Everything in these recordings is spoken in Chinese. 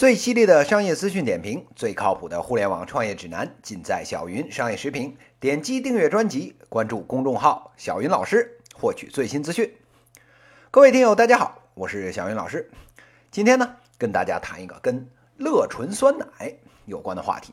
最犀利的商业资讯点评，最靠谱的互联网创业指南，尽在小云商业时评。点击订阅专辑，关注公众号“小云老师”，获取最新资讯。各位听友，大家好，我是小云老师。今天呢，跟大家谈一个跟乐纯酸奶有关的话题。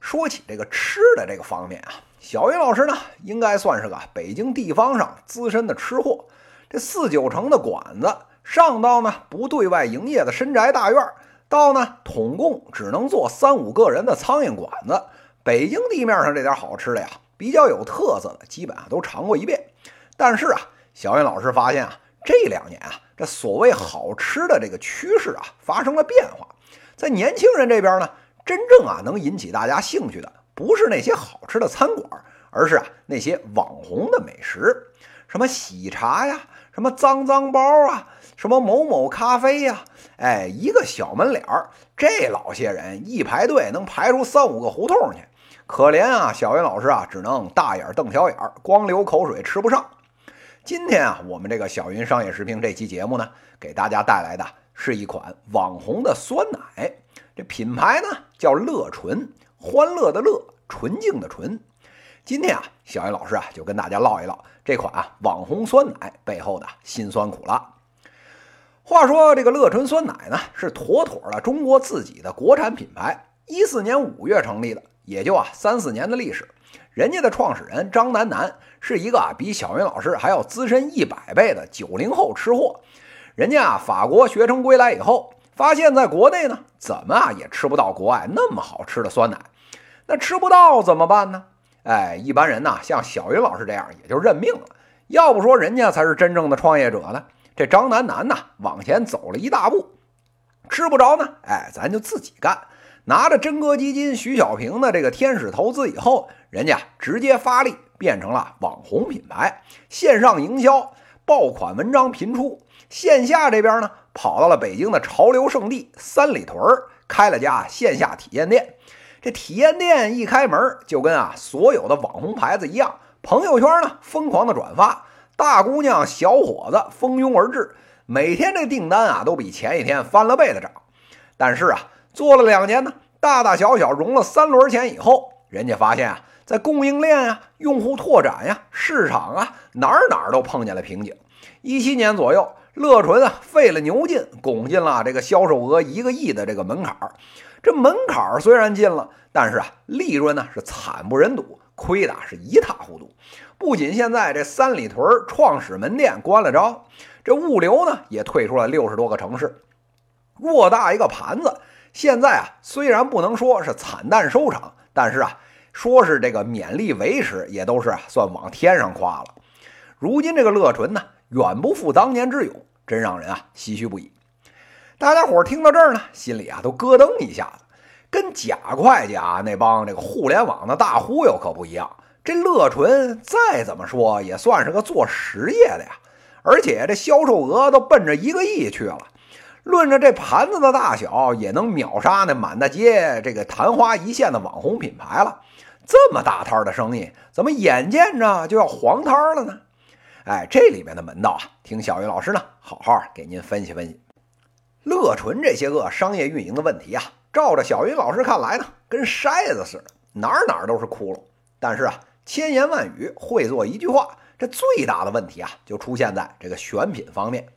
说起这个吃的这个方面啊，小云老师呢，应该算是个北京地方上资深的吃货。这四九城的馆子，上到呢不对外营业的深宅大院。到呢，统共只能坐三五个人的苍蝇馆子。北京地面上这点好吃的呀，比较有特色的，基本啊都尝过一遍。但是啊，小云老师发现啊，这两年啊，这所谓好吃的这个趋势啊，发生了变化。在年轻人这边呢，真正啊能引起大家兴趣的，不是那些好吃的餐馆，而是啊那些网红的美食，什么喜茶呀，什么脏脏包啊。什么某某咖啡呀？哎，一个小门脸儿，这老些人一排队能排出三五个胡同去。可怜啊，小云老师啊，只能大眼瞪小眼儿，光流口水吃不上。今天啊，我们这个小云商业视频这期节目呢，给大家带来的是一款网红的酸奶，这品牌呢叫乐纯，欢乐的乐，纯净的纯。今天啊，小云老师啊，就跟大家唠一唠这款啊网红酸奶背后的辛酸苦辣。话说这个乐纯酸奶呢，是妥妥的中国自己的国产品牌。一四年五月成立的，也就啊三四年的历史。人家的创始人张楠楠是一个啊比小云老师还要资深一百倍的九零后吃货。人家啊法国学成归来以后，发现在国内呢怎么啊也吃不到国外那么好吃的酸奶。那吃不到怎么办呢？哎，一般人呢像小云老师这样也就认命了。要不说人家才是真正的创业者呢。这张楠楠呐，往前走了一大步，吃不着呢，哎，咱就自己干。拿着真格基金徐小平的这个天使投资以后，人家直接发力，变成了网红品牌，线上营销，爆款文章频出。线下这边呢，跑到了北京的潮流圣地三里屯开了家线下体验店。这体验店一开门，就跟啊所有的网红牌子一样，朋友圈呢疯狂的转发。大姑娘、小伙子蜂拥而至，每天这订单啊都比前一天翻了倍的涨。但是啊，做了两年呢，大大小小融了三轮钱以后，人家发现啊，在供应链啊、用户拓展呀、市场啊，哪儿哪儿都碰见了瓶颈。一七年左右，乐纯啊费了牛劲，拱进了这个销售额一个亿的这个门槛儿。这门槛儿虽然进了，但是啊，利润呢是惨不忍睹，亏的是一塌糊涂。不仅现在这三里屯创始门店关了招，这物流呢也退出了六十多个城市，偌大一个盘子，现在啊虽然不能说是惨淡收场，但是啊说是这个勉力维持，也都是算往天上夸了。如今这个乐纯呢，远不复当年之勇，真让人啊唏嘘不已。大家伙听到这儿呢，心里啊都咯噔一下子，跟贾会计啊那帮这个互联网的大忽悠可不一样。这乐纯再怎么说也算是个做实业的呀，而且这销售额都奔着一个亿去了。论着这盘子的大小，也能秒杀那满大街这个昙花一现的网红品牌了。这么大摊的生意，怎么眼见着就要黄摊了呢？哎，这里面的门道啊，听小云老师呢好好给您分析分析。乐纯这些个商业运营的问题啊，照着小云老师看来呢，跟筛子似的，哪哪都是窟窿。但是啊。千言万语汇作一句话，这最大的问题啊，就出现在这个选品方面。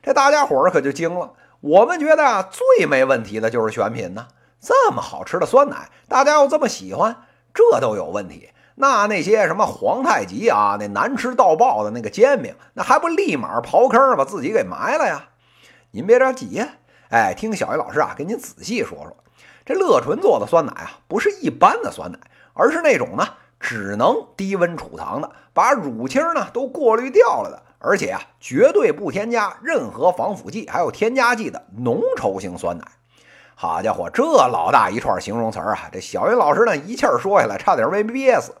这大家伙儿可就惊了。我们觉得啊，最没问题的就是选品呢。这么好吃的酸奶，大家又这么喜欢，这都有问题。那那些什么皇太极啊，那难吃到爆的那个煎饼，那还不立马刨坑把自己给埋了呀？您别着急呀，哎，听小鱼老师啊，给您仔细说说。这乐纯做的酸奶啊，不是一般的酸奶，而是那种呢。只能低温储藏的，把乳清呢都过滤掉了的，而且啊，绝对不添加任何防腐剂还有添加剂的浓稠型酸奶。好家伙，这老大一串形容词啊，这小云老师呢一气儿说下来，差点没憋死。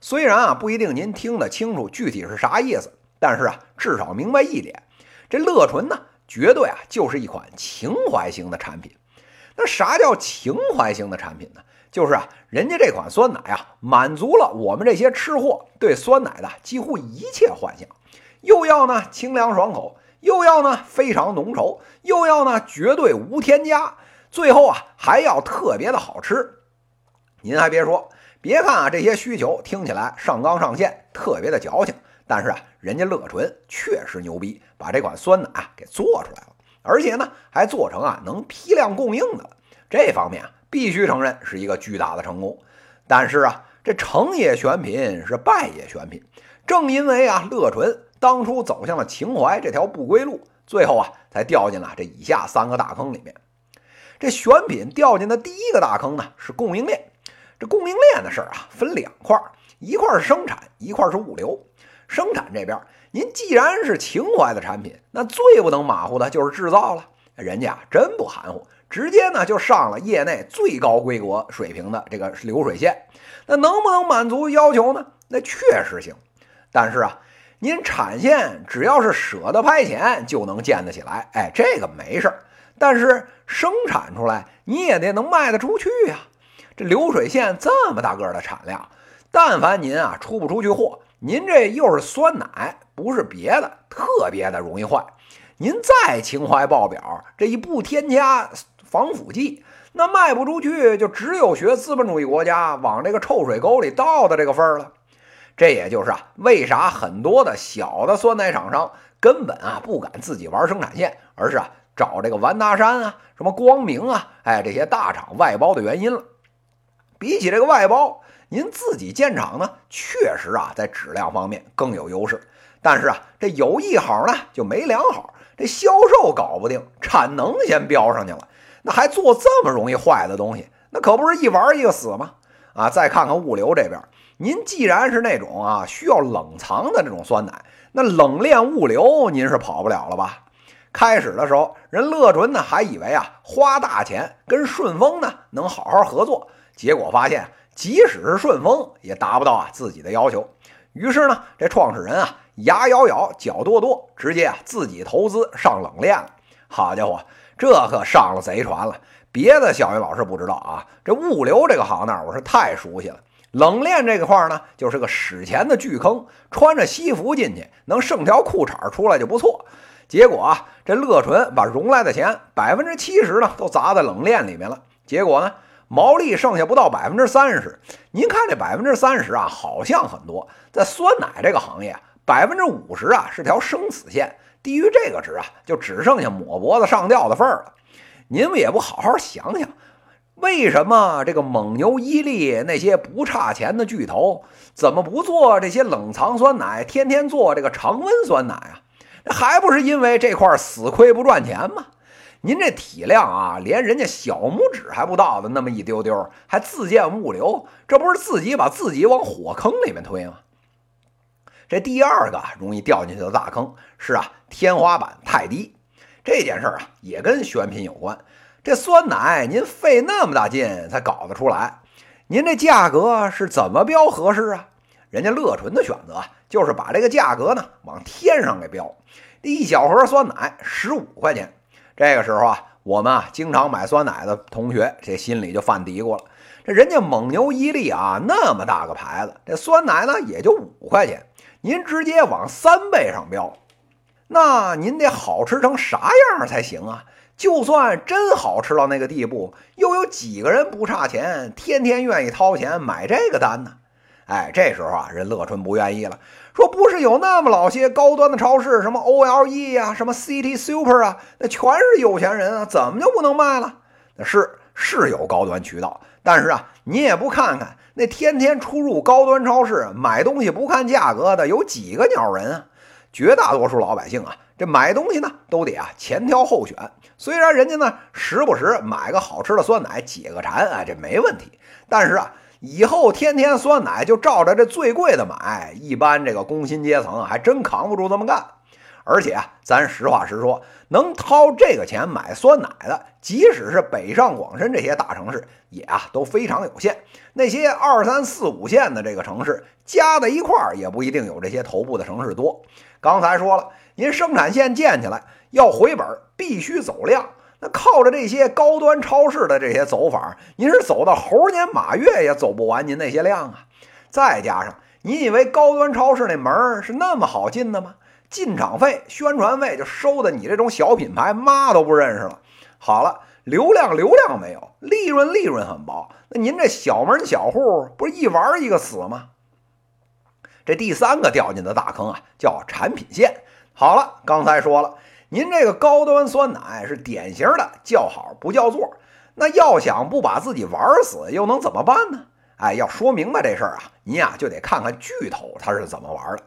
虽然啊不一定您听得清楚具体是啥意思，但是啊至少明白一点，这乐纯呢绝对啊就是一款情怀型的产品。那啥叫情怀型的产品呢？就是啊，人家这款酸奶啊，满足了我们这些吃货对酸奶的几乎一切幻想，又要呢清凉爽口，又要呢非常浓稠，又要呢绝对无添加，最后啊还要特别的好吃。您还别说，别看啊这些需求听起来上纲上线，特别的矫情，但是啊人家乐纯确实牛逼，把这款酸奶啊给做出来了，而且呢还做成啊能批量供应的，这方面啊必须承认是一个巨大的成功。但是啊这成也选品，是败也选品。正因为啊，乐纯当初走向了情怀这条不归路，最后啊，才掉进了这以下三个大坑里面。这选品掉进的第一个大坑呢，是供应链。这供应链的事儿啊，分两块儿，一块是生产，一块是物流。生产这边，您既然是情怀的产品，那最不能马虎的就是制造了。人家啊，真不含糊，直接呢就上了业内最高规格水平的这个流水线。那能不能满足要求呢？那确实行。但是啊，您产线只要是舍得拍钱，就能建得起来。哎，这个没事儿。但是生产出来，你也得能卖得出去呀。这流水线这么大个的产量，但凡您啊出不出去货，您这又是酸奶，不是别的，特别的容易坏。您再情怀爆表，这一不添加防腐剂，那卖不出去，就只有学资本主义国家往这个臭水沟里倒的这个份儿了。这也就是啊，为啥很多的小的酸奶厂商根本啊不敢自己玩生产线，而是啊找这个完达山啊、什么光明啊，哎这些大厂外包的原因了。比起这个外包，您自己建厂呢，确实啊在质量方面更有优势。但是啊，这有一好呢就没两好，这销售搞不定，产能先飙上去了，那还做这么容易坏的东西，那可不是一玩一个死吗？啊，再看看物流这边。您既然是那种啊需要冷藏的这种酸奶，那冷链物流您是跑不了了吧？开始的时候，人乐纯呢还以为啊花大钱跟顺丰呢能好好合作，结果发现即使是顺丰也达不到啊自己的要求。于是呢，这创始人啊牙咬咬脚跺跺，直接啊自己投资上冷链了。好家伙，这可上了贼船了！别的小云老师不知道啊，这物流这个行当我是太熟悉了。冷链这个块呢，就是个史前的巨坑。穿着西服进去，能剩条裤衩出来就不错。结果啊，这乐纯把融来的钱百分之七十呢，都砸在冷链里面了。结果呢，毛利剩下不到百分之三十。您看这百分之三十啊，好像很多，在酸奶这个行业，百分之五十啊是条生死线，低于这个值啊，就只剩下抹脖子上吊的份儿了。您们也不好好想想。为什么这个蒙牛、伊利那些不差钱的巨头，怎么不做这些冷藏酸奶，天天做这个常温酸奶啊？还不是因为这块死亏不赚钱吗？您这体量啊，连人家小拇指还不到的那么一丢丢，还自建物流，这不是自己把自己往火坑里面推吗？这第二个容易掉进去的大坑是啊，天花板太低。这件事儿啊，也跟选品有关。这酸奶您费那么大劲才搞得出来，您这价格是怎么标合适啊？人家乐纯的选择就是把这个价格呢往天上给标，一小盒酸奶十五块钱。这个时候啊，我们啊经常买酸奶的同学这心里就犯嘀咕了：这人家蒙牛、伊利啊那么大个牌子，这酸奶呢也就五块钱，您直接往三倍上标，那您得好吃成啥样才行啊？就算真好吃到那个地步，又有几个人不差钱，天天愿意掏钱买这个单呢？哎，这时候啊，人乐春不愿意了，说不是有那么老些高端的超市，什么 OLE 呀，什么 City Super 啊，那全是有钱人啊，怎么就不能卖了？那是是有高端渠道，但是啊，你也不看看那天天出入高端超市买东西不看价格的有几个鸟人啊？绝大多数老百姓啊。这买东西呢，都得啊前挑后选。虽然人家呢时不时买个好吃的酸奶解个馋啊，这没问题。但是啊，以后天天酸奶就照着这最贵的买，一般这个工薪阶层还真扛不住这么干。而且啊，咱实话实说，能掏这个钱买酸奶的，即使是北上广深这些大城市，也啊都非常有限。那些二三四五线的这个城市，加在一块儿也不一定有这些头部的城市多。刚才说了。您生产线建起来要回本，必须走量。那靠着这些高端超市的这些走法，您是走到猴年马月也走不完您那些量啊！再加上，你以为高端超市那门是那么好进的吗？进场费、宣传费就收的你这种小品牌妈都不认识了。好了，流量流量没有，利润利润很薄，那您这小门小户不是一玩一个死吗？这第三个掉进的大坑啊，叫产品线。好了，刚才说了，您这个高端酸奶是典型的叫好不叫座。那要想不把自己玩死，又能怎么办呢？哎，要说明白这事儿啊，您呀就得看看巨头他是怎么玩的。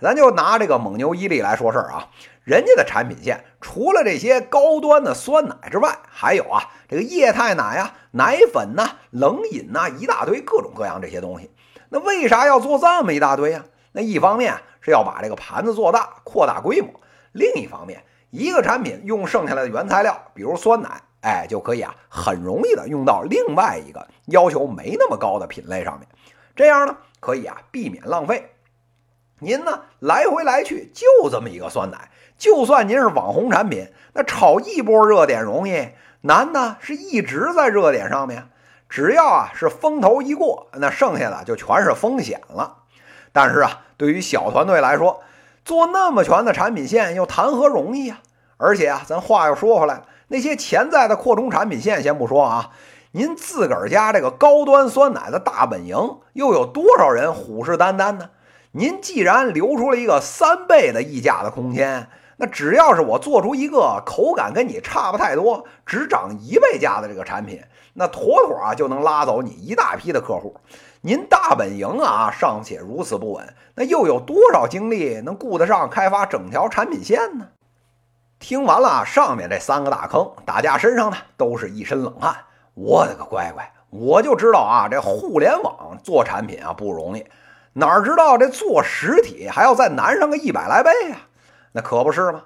咱就拿这个蒙牛、伊利来说事儿啊，人家的产品线除了这些高端的酸奶之外，还有啊这个液态奶啊、奶粉呐、冷饮呐，一大堆各种各样这些东西。那为啥要做这么一大堆啊？那一方面是要把这个盘子做大，扩大规模；另一方面，一个产品用剩下来的原材料，比如酸奶，哎，就可以啊很容易的用到另外一个要求没那么高的品类上面。这样呢，可以啊避免浪费。您呢来回来去就这么一个酸奶，就算您是网红产品，那炒一波热点容易，难的是一直在热点上面。只要啊是风头一过，那剩下的就全是风险了。但是啊，对于小团队来说，做那么全的产品线又谈何容易啊！而且啊，咱话又说回来了，那些潜在的扩充产品线先不说啊，您自个儿家这个高端酸奶的大本营，又有多少人虎视眈眈呢？您既然留出了一个三倍的溢价的空间。那只要是我做出一个口感跟你差不太多，只涨一倍价的这个产品，那妥妥啊就能拉走你一大批的客户。您大本营啊尚且如此不稳，那又有多少精力能顾得上开发整条产品线呢？听完了上面这三个大坑，大家身上呢都是一身冷汗。我的个乖乖，我就知道啊，这互联网做产品啊不容易，哪知道这做实体还要再难上个一百来倍呀！那可不是吗？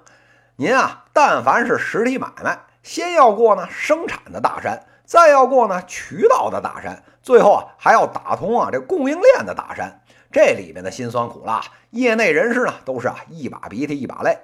您啊，但凡是实体买卖，先要过呢生产的大山，再要过呢渠道的大山，最后啊还要打通啊这供应链的大山。这里面的辛酸苦辣，业内人士呢都是啊一把鼻涕一把泪。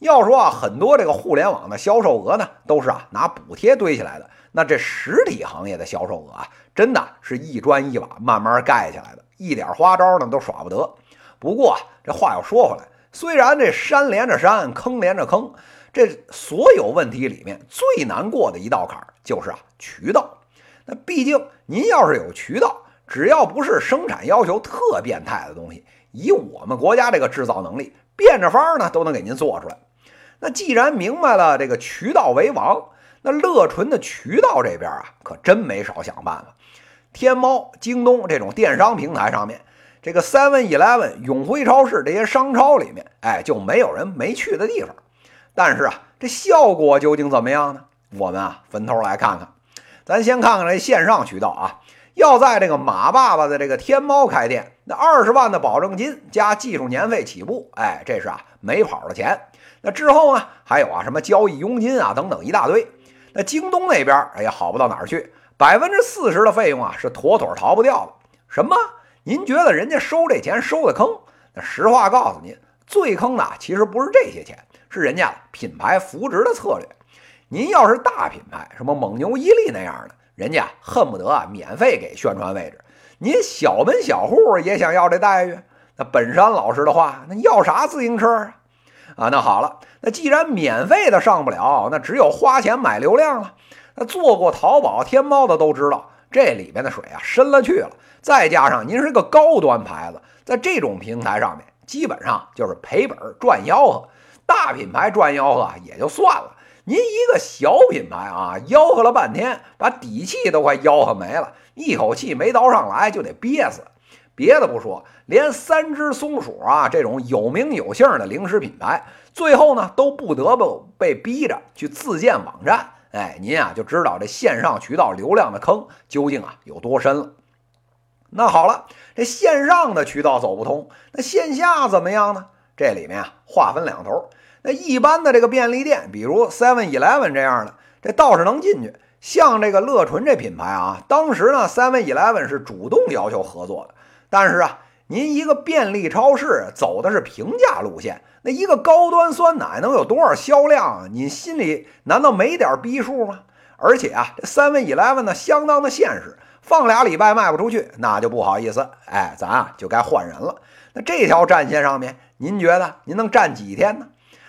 要说啊，很多这个互联网的销售额呢，都是啊拿补贴堆起来的。那这实体行业的销售额啊，真的是一砖一瓦慢慢盖起来的，一点花招呢都耍不得。不过这话又说回来。虽然这山连着山，坑连着坑，这所有问题里面最难过的一道坎儿就是啊渠道。那毕竟您要是有渠道，只要不是生产要求特变态的东西，以我们国家这个制造能力，变着法儿呢都能给您做出来。那既然明白了这个渠道为王，那乐纯的渠道这边啊可真没少想办法。天猫、京东这种电商平台上面。这个 Seven Eleven、永辉超市这些商超里面，哎，就没有人没去的地方。但是啊，这效果究竟怎么样呢？我们啊，分头来看看。咱先看看这线上渠道啊，要在这个马爸爸的这个天猫开店，那二十万的保证金加技术年费起步，哎，这是啊没跑的钱。那之后呢，还有啊什么交易佣金啊等等一大堆。那京东那边哎也好不到哪儿去，百分之四十的费用啊是妥妥逃不掉的。什么？您觉得人家收这钱收的坑？那实话告诉您，最坑的其实不是这些钱，是人家品牌扶植的策略。您要是大品牌，什么蒙牛、伊利那样的，人家恨不得啊免费给宣传位置。您小门小户也想要这待遇？那本山老师的话，那要啥自行车啊？啊，那好了，那既然免费的上不了，那只有花钱买流量了。那做过淘宝、天猫的都知道。这里边的水啊深了去了，再加上您是个高端牌子，在这种平台上面，基本上就是赔本赚吆喝。大品牌赚吆喝也就算了，您一个小品牌啊，吆喝了半天，把底气都快吆喝没了，一口气没倒上来就得憋死。别的不说，连三只松鼠啊这种有名有姓的零食品牌，最后呢都不得不被逼着去自建网站。哎，您啊就知道这线上渠道流量的坑究竟啊有多深了。那好了，这线上的渠道走不通，那线下怎么样呢？这里面啊划分两头。那一般的这个便利店，比如 Seven Eleven 这样的，这倒是能进去。像这个乐纯这品牌啊，当时呢 Seven Eleven 是主动要求合作的，但是啊。您一个便利超市走的是平价路线，那一个高端酸奶能有多少销量？您心里难道没点逼数吗？而且啊，这 Seven Eleven 呢，相当的现实，放俩礼拜卖不出去，那就不好意思，哎，咱啊就该换人了。那这条战线上面，您觉得您能站几天呢？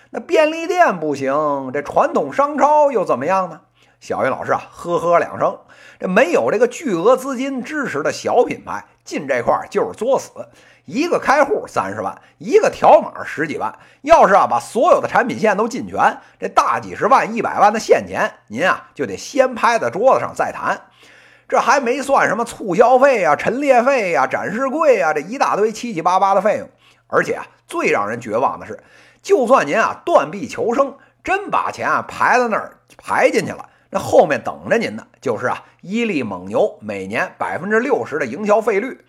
那便利店不行，这传统商超又怎么样呢？小云老师啊，呵呵两声。这没有这个巨额资金支持的小品牌进这块就是作死。一个开户三十万，一个条码十几万。要是啊把所有的产品线都进全，这大几十万、一百万的现钱，您啊就得先拍在桌子上再谈。这还没算什么促销费啊、陈列费呀、展示柜啊，这一大堆七七八八的费用。而且啊，最让人绝望的是，就算您啊断臂求生，真把钱啊排在那儿排进去了，那后面等着您的就是啊伊利蒙牛每年百分之六十的营销费率。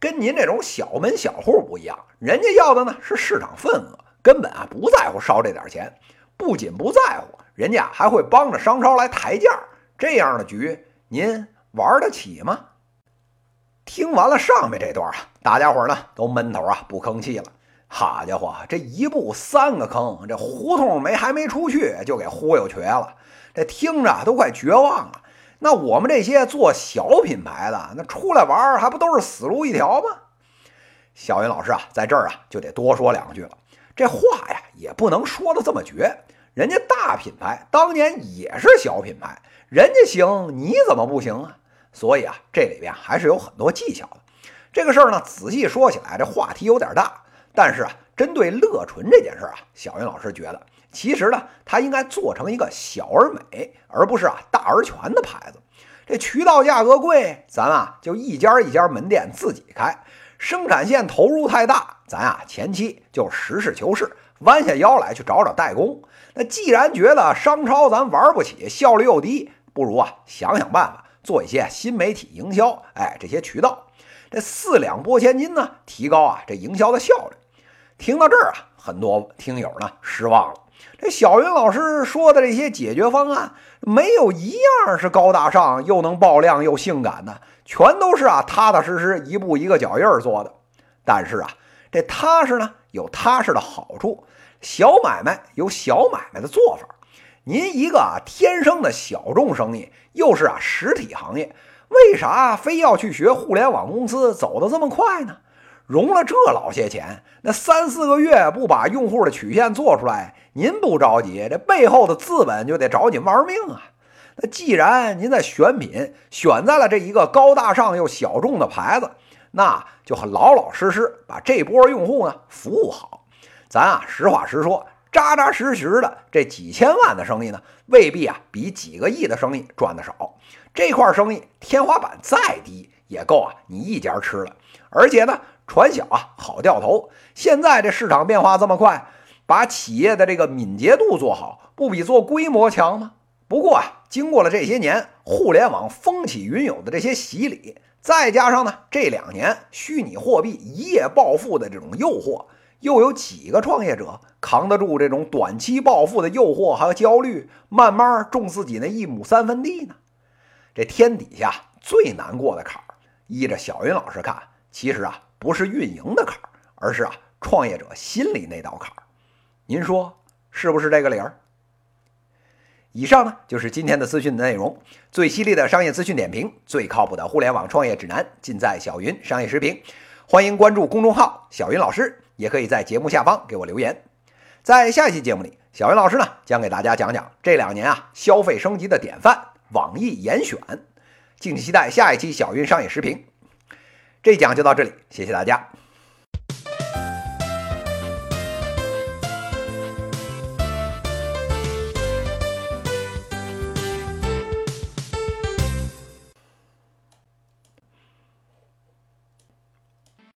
跟您这种小门小户不一样，人家要的呢是市场份额，根本啊不在乎烧这点钱。不仅不在乎，人家还会帮着商超来抬价。这样的局，您玩得起吗？听完了上面这段啊，大家伙呢都闷头啊不吭气了。好家伙，这一步三个坑，这胡同没还没出去就给忽悠瘸了，这听着都快绝望了。那我们这些做小品牌的，那出来玩还不都是死路一条吗？小云老师啊，在这儿啊就得多说两句了。这话呀也不能说的这么绝，人家大品牌当年也是小品牌，人家行，你怎么不行啊？所以啊，这里边还是有很多技巧的。这个事儿呢，仔细说起来，这话题有点大。但是啊，针对乐纯这件事啊，小云老师觉得。其实呢，它应该做成一个小而美，而不是啊大而全的牌子。这渠道价格贵，咱啊就一家一家门店自己开。生产线投入太大，咱啊前期就实事求是，弯下腰来去找找代工。那既然觉得商超咱玩不起，效率又低，不如啊想想办法做一些新媒体营销。哎，这些渠道，这四两拨千斤呢，提高啊这营销的效率。听到这儿啊，很多听友呢失望了。这小云老师说的这些解决方案，没有一样是高大上又能爆量又性感的，全都是啊踏踏实实一步一个脚印儿做的。但是啊，这踏实呢有踏实的好处，小买卖有小买卖的做法。您一个天生的小众生意，又是啊实体行业，为啥非要去学互联网公司走得这么快呢？融了这老些钱，那三四个月不把用户的曲线做出来，您不着急，这背后的资本就得找你玩命啊！那既然您在选品选在了这一个高大上又小众的牌子，那就老老实实把这波用户呢服务好。咱啊实话实说，扎扎实实的这几千万的生意呢，未必啊比几个亿的生意赚的少。这块生意天花板再低也够啊你一家吃了，而且呢。船小啊，好掉头。现在这市场变化这么快，把企业的这个敏捷度做好，不比做规模强吗？不过啊，经过了这些年互联网风起云涌的这些洗礼，再加上呢这两年虚拟货币一夜暴富的这种诱惑，又有几个创业者扛得住这种短期暴富的诱惑和焦虑，慢慢种自己那一亩三分地呢？这天底下最难过的坎儿，依着小云老师看，其实啊。不是运营的坎儿，而是啊创业者心里那道坎儿。您说是不是这个理儿？以上呢就是今天的资讯的内容，最犀利的商业资讯点评，最靠谱的互联网创业指南，尽在小云商业时评。欢迎关注公众号小云老师，也可以在节目下方给我留言。在下一期节目里，小云老师呢将给大家讲讲这两年啊消费升级的典范——网易严选。敬请期待下一期小云商业视频。这讲就到这里，谢谢大家。